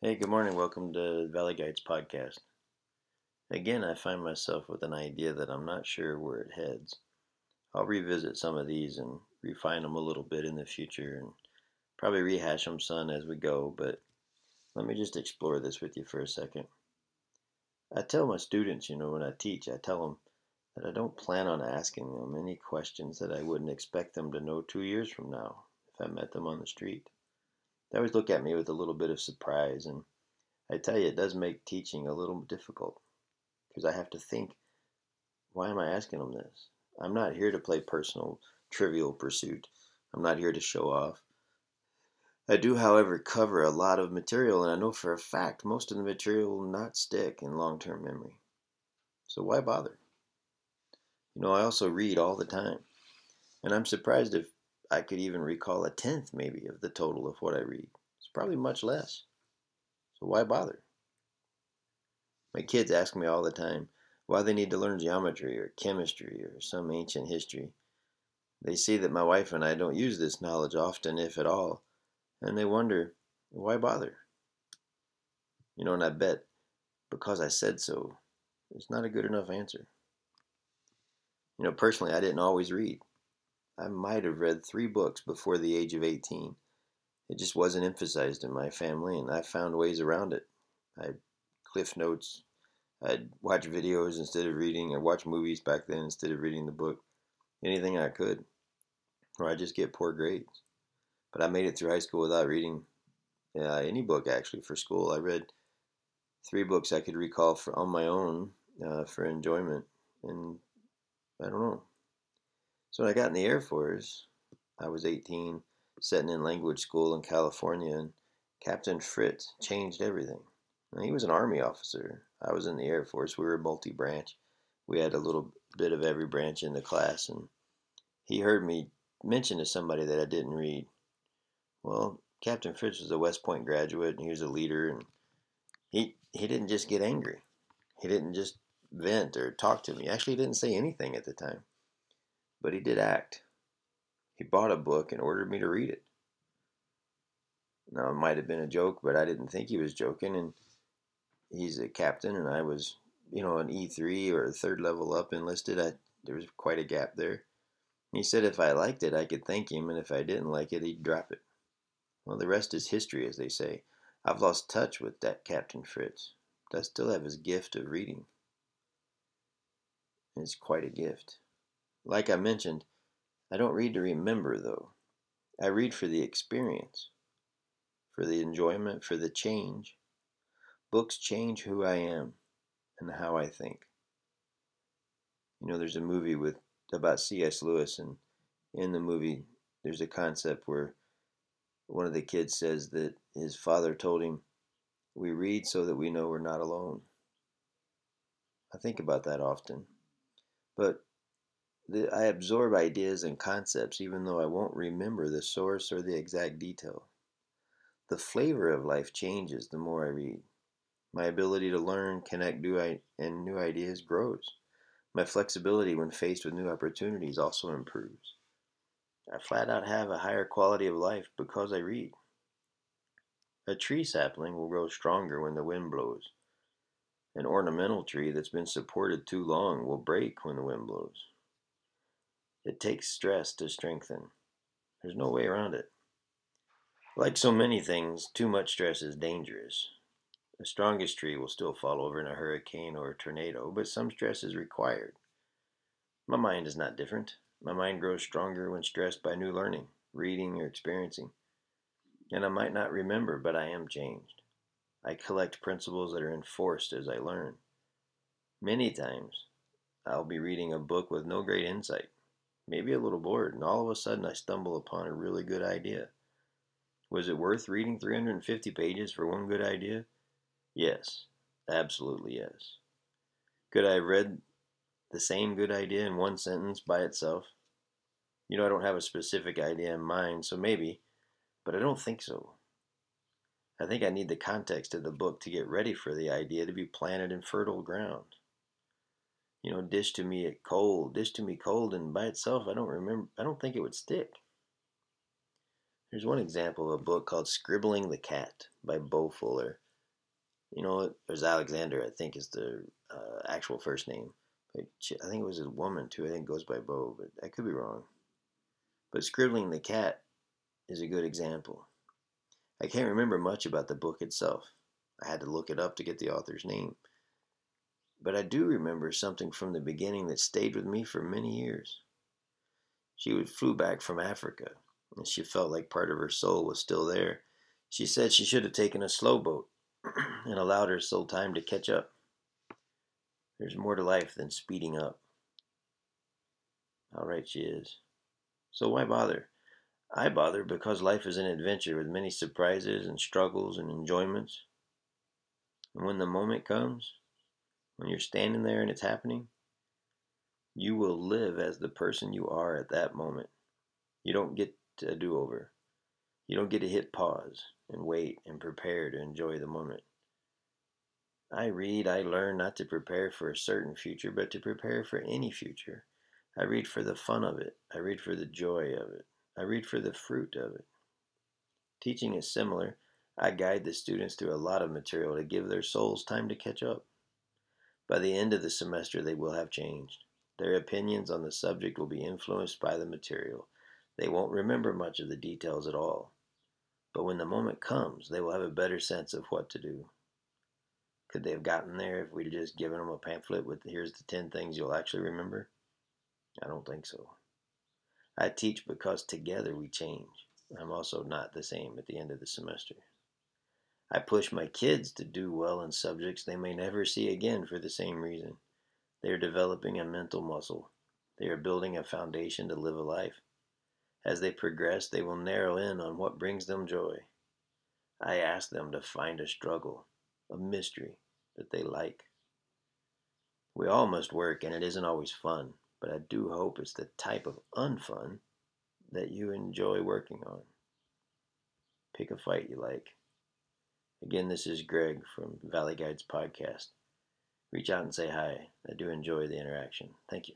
Hey, good morning. Welcome to Valley Guides podcast. Again, I find myself with an idea that I'm not sure where it heads. I'll revisit some of these and refine them a little bit in the future and probably rehash them some as we go, but let me just explore this with you for a second. I tell my students, you know, when I teach, I tell them that I don't plan on asking them any questions that I wouldn't expect them to know two years from now if I met them on the street. They always look at me with a little bit of surprise, and I tell you, it does make teaching a little difficult because I have to think, why am I asking them this? I'm not here to play personal, trivial pursuit. I'm not here to show off. I do, however, cover a lot of material, and I know for a fact most of the material will not stick in long term memory. So why bother? You know, I also read all the time, and I'm surprised if I could even recall a tenth, maybe, of the total of what I read. It's probably much less. So why bother? My kids ask me all the time why they need to learn geometry or chemistry or some ancient history. They see that my wife and I don't use this knowledge often, if at all, and they wonder why bother? You know, and I bet because I said so, it's not a good enough answer. You know, personally, I didn't always read. I might have read three books before the age of 18. It just wasn't emphasized in my family, and I found ways around it. I'd cliff notes, I'd watch videos instead of reading, or watch movies back then instead of reading the book. Anything I could. Or I'd just get poor grades. But I made it through high school without reading uh, any book, actually, for school. I read three books I could recall for, on my own uh, for enjoyment. And I don't know, so when I got in the Air Force, I was 18, sitting in language school in California, and Captain Fritz changed everything. He was an Army officer. I was in the Air Force. We were multi branch. We had a little bit of every branch in the class, and he heard me mention to somebody that I didn't read. Well, Captain Fritz was a West Point graduate, and he was a leader, and he he didn't just get angry. He didn't just vent or talk to me. Actually, he didn't say anything at the time. But he did act. He bought a book and ordered me to read it. Now, it might have been a joke, but I didn't think he was joking. And he's a captain, and I was, you know, an E3 or a third level up enlisted. I, there was quite a gap there. He said if I liked it, I could thank him, and if I didn't like it, he'd drop it. Well, the rest is history, as they say. I've lost touch with that Captain Fritz, but I still have his gift of reading. It's quite a gift. Like I mentioned, I don't read to remember, though. I read for the experience, for the enjoyment, for the change. Books change who I am and how I think. You know, there's a movie with about C.S. Lewis, and in the movie, there's a concept where one of the kids says that his father told him, We read so that we know we're not alone. I think about that often. But I absorb ideas and concepts even though I won't remember the source or the exact detail. The flavor of life changes the more I read. My ability to learn, connect new and new ideas grows. My flexibility when faced with new opportunities also improves. I flat out have a higher quality of life because I read. A tree sapling will grow stronger when the wind blows. An ornamental tree that's been supported too long will break when the wind blows. It takes stress to strengthen. There's no way around it. Like so many things, too much stress is dangerous. The strongest tree will still fall over in a hurricane or a tornado, but some stress is required. My mind is not different. My mind grows stronger when stressed by new learning, reading, or experiencing. And I might not remember, but I am changed. I collect principles that are enforced as I learn. Many times, I'll be reading a book with no great insight maybe a little bored, and all of a sudden I stumble upon a really good idea. Was it worth reading 350 pages for one good idea? Yes, absolutely yes. Could I have read the same good idea in one sentence by itself? You know, I don't have a specific idea in mind, so maybe, but I don't think so. I think I need the context of the book to get ready for the idea to be planted in fertile ground you know, dish to me it cold, dish to me cold, and by itself, I don't remember, I don't think it would stick. There's one example of a book called Scribbling the Cat by Bo Fuller. You know, there's Alexander, I think, is the uh, actual first name. But she, I think it was a woman too. I think it goes by Bo, but I could be wrong. But Scribbling the Cat is a good example. I can't remember much about the book itself. I had to look it up to get the author's name. But I do remember something from the beginning that stayed with me for many years. She flew back from Africa, and she felt like part of her soul was still there. She said she should have taken a slow boat and allowed her soul time to catch up. There's more to life than speeding up. How right she is. So why bother? I bother because life is an adventure with many surprises and struggles and enjoyments. And when the moment comes, when you're standing there and it's happening, you will live as the person you are at that moment. You don't get a do over. You don't get to hit pause and wait and prepare to enjoy the moment. I read, I learn not to prepare for a certain future, but to prepare for any future. I read for the fun of it. I read for the joy of it. I read for the fruit of it. Teaching is similar. I guide the students through a lot of material to give their souls time to catch up. By the end of the semester, they will have changed. Their opinions on the subject will be influenced by the material. They won't remember much of the details at all. But when the moment comes, they will have a better sense of what to do. Could they have gotten there if we'd just given them a pamphlet with here's the 10 things you'll actually remember? I don't think so. I teach because together we change. I'm also not the same at the end of the semester. I push my kids to do well in subjects they may never see again for the same reason. They are developing a mental muscle. They are building a foundation to live a life. As they progress, they will narrow in on what brings them joy. I ask them to find a struggle, a mystery that they like. We all must work, and it isn't always fun, but I do hope it's the type of unfun that you enjoy working on. Pick a fight you like. Again, this is Greg from Valley Guides Podcast. Reach out and say hi. I do enjoy the interaction. Thank you.